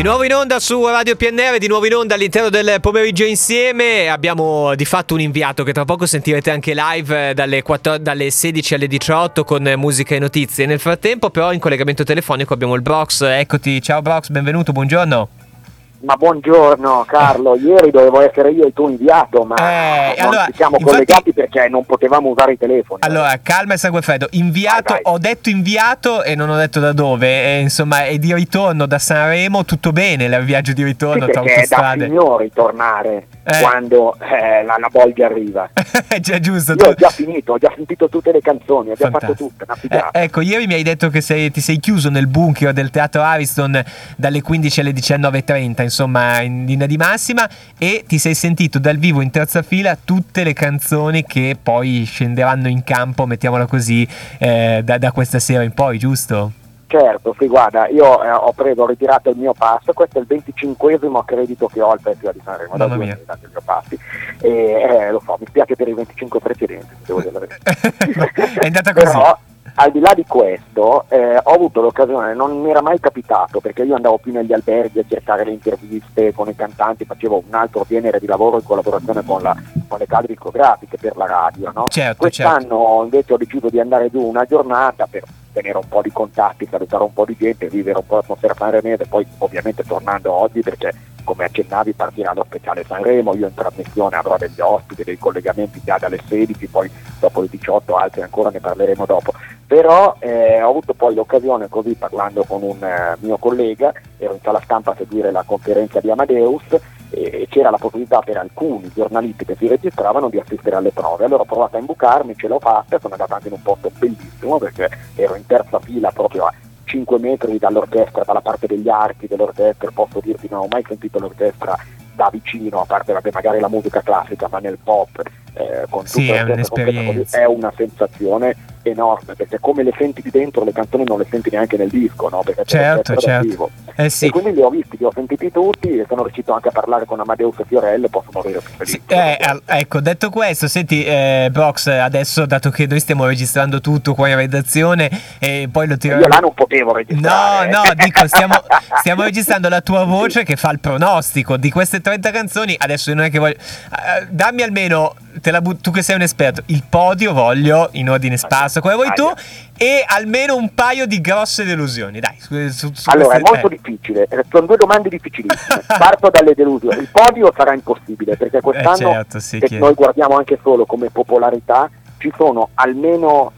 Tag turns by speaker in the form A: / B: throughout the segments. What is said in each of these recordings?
A: Di nuovo in onda su Radio PNR, di nuovo in onda all'interno del pomeriggio insieme. Abbiamo di fatto un inviato che tra poco sentirete anche live dalle, 4, dalle 16 alle 18 con musica e notizie. Nel frattempo, però, in collegamento telefonico abbiamo il Brox. Eccoti, ciao Brox, benvenuto, buongiorno.
B: Ma buongiorno Carlo, ieri dovevo essere io il tuo inviato, ma eh, non allora, ci siamo infatti, collegati perché non potevamo usare i telefoni.
A: Allora, calma e sangue freddo. Inviato, vai. ho detto inviato e non ho detto da dove. E, insomma, è di ritorno da Sanremo, tutto bene il viaggio di ritorno
B: sì, tra autostrade. È da signori tornare eh. quando eh, la, la Bolgia arriva.
A: Già giusto.
B: Io tu... ho già finito, ho già sentito tutte le canzoni, ho già Fantastico. fatto tutte.
A: Eh, ecco, ieri mi hai detto che sei, ti sei chiuso nel bunker del teatro Ariston dalle 15 alle 19.30, insomma, in linea di massima, e ti sei sentito dal vivo in terza fila tutte le canzoni che poi scenderanno in campo, mettiamola così, eh, da, da questa sera in poi, giusto?
B: Certo, sì, guarda, io eh, ho preso, ho ritirato il mio pass, questo è il 25 credito che ho al Festival di Sanremo, da due anni il mio pass, e eh, lo so, mi spiace per i 25 precedenti, devo dire
A: è andata così.
B: Però, al di là di questo, eh, ho avuto l'occasione, non mi era mai capitato, perché io andavo più negli alberghi a cercare le interviste con i cantanti, facevo un altro genere di lavoro in collaborazione con, la, con le case discografiche per la radio. No?
A: Certo,
B: Quest'anno
A: certo.
B: invece ho deciso di andare giù una giornata per tenere un po' di contatti, salutare un po' di gente, vivere un po' l'atmosfera sanremese, poi ovviamente tornando oggi perché come accennavi partirà lo speciale Sanremo, io in trasmissione avrò degli ospiti, dei collegamenti già dalle 16, poi dopo le 18 altri ancora ne parleremo dopo, però eh, ho avuto poi l'occasione così parlando con un eh, mio collega, ero in sala stampa a seguire la conferenza di Amadeus e c'era la possibilità per alcuni giornalisti che si registravano di assistere alle prove, allora ho provato a imbucarmi, ce l'ho fatta, sono andato anche in un posto bellissimo perché ero in terza fila proprio a 5 metri dall'orchestra, dalla parte degli archi dell'orchestra, posso dirti non ho mai sentito l'orchestra da vicino, a parte vabbè, magari la musica classica, ma nel pop, eh, con
A: sì, è, un'esperienza.
B: è una sensazione enorme perché come le senti di dentro le canzoni non le senti neanche nel disco no? perché
A: certo, certo.
B: Eh sì. e quindi li ho visti, li ho sentiti tutti e sono riuscito anche a parlare con Amadeus e Fiorello posso morire più felice
A: sì, eh, ecco detto questo senti eh, Brox adesso dato che noi stiamo registrando tutto qua in redazione e poi lo
B: tiro io là non potevo registrare
A: no no dico stiamo, stiamo registrando la tua voce che fa il pronostico di queste 30 canzoni adesso non è che voglio uh, dammi almeno but- tu che sei un esperto, il podio voglio in ordine sparso come vuoi tu e almeno un paio di grosse delusioni. Dai, su,
B: su, su allora queste... è molto eh. difficile, sono due domande difficilissime. Parto dalle delusioni. Il podio sarà impossibile perché eh, quest'anno, eh certo, sì, se noi guardiamo anche solo come popolarità, ci sono almeno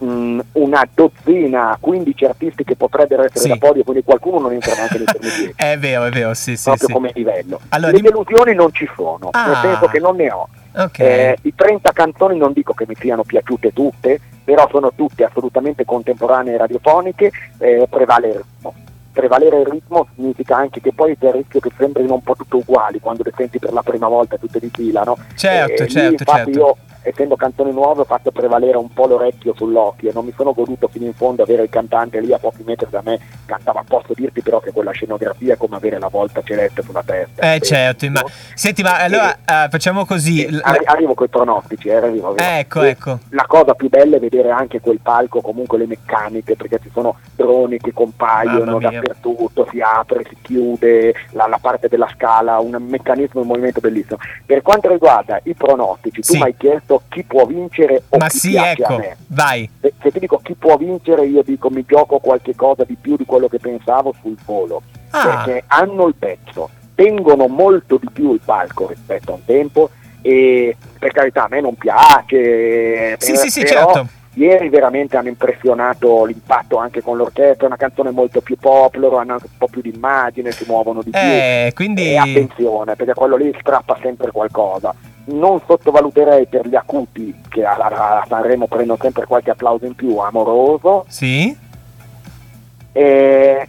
B: una dozzina, 15 artisti che potrebbero essere sì. da podio, quindi qualcuno non entra neanche nei primi 10.
A: è vero, è vero, sì, sì.
B: Proprio
A: sì.
B: come livello. Allora, Le delusioni non ci sono, ah. nel senso che non ne ho.
A: Okay.
B: Eh, I 30 canzoni non dico che mi siano piaciute tutte, però sono tutte assolutamente contemporanee e radiofoniche, eh, prevale il ritmo. Prevalere il ritmo significa anche che poi c'è il rischio che sembrino un po' tutte uguali quando le senti per la prima volta tutte di fila, no?
A: Certo,
B: eh,
A: certo,
B: infatti
A: certo.
B: io essendo canzoni nuove ho fatto prevalere un po' l'orecchio sull'occhio e non mi sono goduto fino in fondo avere il cantante lì a pochi metri da me cantava posso dirti però che quella scenografia è come avere la volta celeste sulla testa.
A: Eh certo ma... senti ma allora e, uh, facciamo così
B: e, arri- arrivo con i pronostici eh, arrivo, arrivo.
A: ecco ecco.
B: La cosa più bella è vedere anche quel palco comunque le meccaniche perché ci sono droni che compaiono dappertutto si apre si chiude la, la, parte della scala un meccanismo un movimento bellissimo. Per quanto riguarda i pronostici tu mi hai chiesto detto chi può vincere o
A: Ma
B: chi
A: sì, ecco, vai.
B: Se, se, ti dico chi può vincere, io dico mi gioco qualche cosa di più di quello che pensavo sul volo, ah. perché hanno il pezzo, tengono molto di più il palco rispetto a un tempo e per carità a me non piace,
A: sì, però, sì, sì, certo
B: Ieri veramente hanno impressionato l'impatto anche con l'orchestra, è una canzone molto più pop, loro hanno un po' più di immagine, si muovono di
A: eh,
B: più.
A: Quindi...
B: E attenzione, perché quello lì strappa sempre qualcosa. Non sottovaluterei per gli acuti che a, a Sanremo prendono sempre qualche applauso in più, amoroso.
A: Sì.
B: E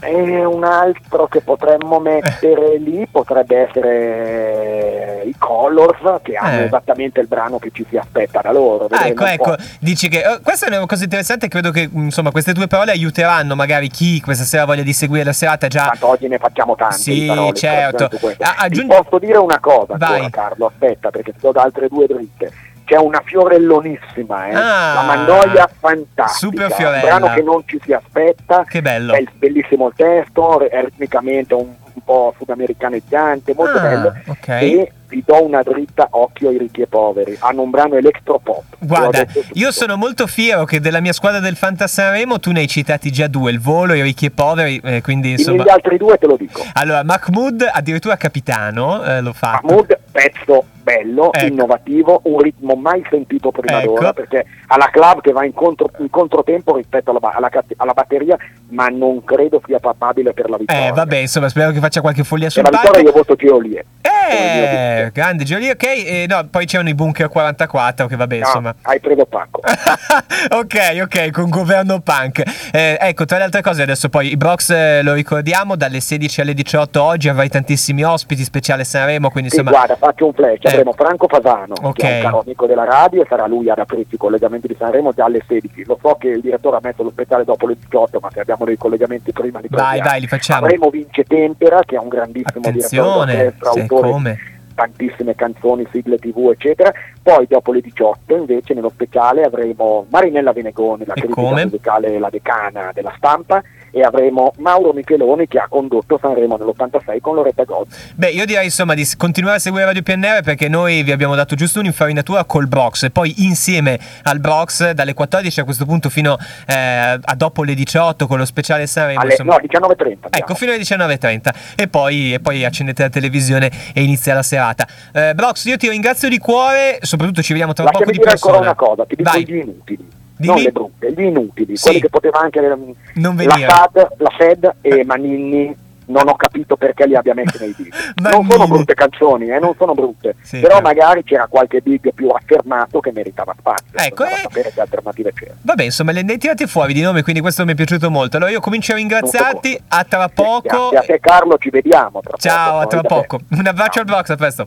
B: e un altro che potremmo mettere lì potrebbe essere i Colors che hanno eh. esattamente il brano che ci si aspetta da loro.
A: Ah, ecco, ecco, dici che oh, questa è una cosa interessante, credo che insomma queste tue parole aiuteranno magari chi questa sera voglia di seguire la serata già.
B: Tanto oggi ne facciamo tanti.
A: Sì,
B: parole,
A: certo.
B: Ah, aggiung... Ti posso dire una cosa ancora, Carlo, aspetta perché ti do da altre due dritte c'è una fiorellonissima, eh.
A: Ah,
B: la Mannoia fantastica,
A: super
B: un
A: fiorella.
B: brano che non ci si aspetta,
A: Che bello.
B: Bel- bellissimo il testo, ritmicamente un, un po' sudamericaneggiante, molto
A: Ah,
B: bello,
A: ok.
B: e vi do una dritta occhio ai ricchi e poveri, hanno un brano electropop.
A: Guarda, io sono molto fiero che della mia squadra del Fanta Sanremo tu ne hai citati già due, il volo e i ricchi e poveri, eh, quindi insomma...
B: Gli altri due te lo dico.
A: Allora, Mahmood addirittura capitano, eh, l'ho fatto.
B: Mahmood, pezzo bello,
A: Ecco.
B: innovativo, un ritmo mai sentito prima
A: Ecco.
B: d'ora, perché ha la club che va in, contro- in controtempo rispetto alla, alla alla batteria, ma non credo sia papabile per la vittoria.
A: Eh, vabbè, insomma, spero che faccia qualche follia
B: Per
A: sul
B: la vittoria
A: palco.
B: io voto Geolie.
A: Eh, grande Giulia, ok. E no, poi c'erano i bunker 44, che vabbè, insomma.
B: hai preso pacco.
A: ok, ok, con governo punk. Eh, ecco, tra le altre cose, adesso poi i Brox eh, lo ricordiamo, dalle 16 alle 18 oggi avrai tantissimi ospiti, speciale Sanremo, quindi insomma...
B: guarda, faccio un flash,
A: Eh.
B: avremo Franco Fasano,
A: Ok.
B: che è un caro amico della radio, e sarà lui ad aprirci i collegamenti di Sanremo già alle 16. Lo so che il direttore ha messo lo speciale dopo le 18, ma se abbiamo dei collegamenti prima li
A: Vai,
B: prendiamo.
A: vai, li facciamo.
B: Avremo Vince Tempera, che è un grandissimo
A: Attenzione,
B: direttore autore
A: come.
B: tantissime canzoni, sigle tv, eccetera. Poi dopo le 18 invece nello speciale avremo Marinella Venegoni, la
A: E
B: critica
A: come?
B: musicale, la decana della stampa, e avremo Mauro Micheloni che ha condotto Sanremo nell'86 con Loretta Gozzi.
A: Beh, io direi insomma di continuare a seguire Radio PNR perché noi vi abbiamo dato giusto un'infarinatura col Brox e poi insieme al Brox dalle 14 a questo punto fino eh, a dopo le 18 con lo speciale Sanremo.
B: Alle,
A: insomma.
B: no, 19.30.
A: Ecco, fino alle 19.30 e poi, e poi accendete la televisione e inizia la serata. Eh, Brox, io ti ringrazio di cuore, soprattutto ci vediamo tra
B: Lasciami
A: poco di
B: dire ancora
A: persona.
B: una cosa, ti dico
A: Vai.
B: gli inutili.
A: Dimmi.
B: Non le brutte, gli inutili,
A: Sì.
B: quelli che poteva anche
A: Non
B: la
A: venire.
B: SAD, la Fed e Maninni non ho capito perché li abbia messi nei dischi. non sono brutte canzoni, eh, non sono brutte,
A: Sì,
B: però
A: certo.
B: magari c'era qualche big più affermato che meritava spazio.
A: Ecco,
B: Bisognava
A: eh.
B: sapere che alternative c'erano.
A: Vabbè, insomma, le hai tirate fuori di nome, quindi questo mi è piaciuto molto. Allora io comincio a ringraziarti, a tra poco.
B: Grazie a te Carlo, ci vediamo. tra
A: Ciao,
B: poco,
A: a tra poco. Un abbraccio al Brox, a presto.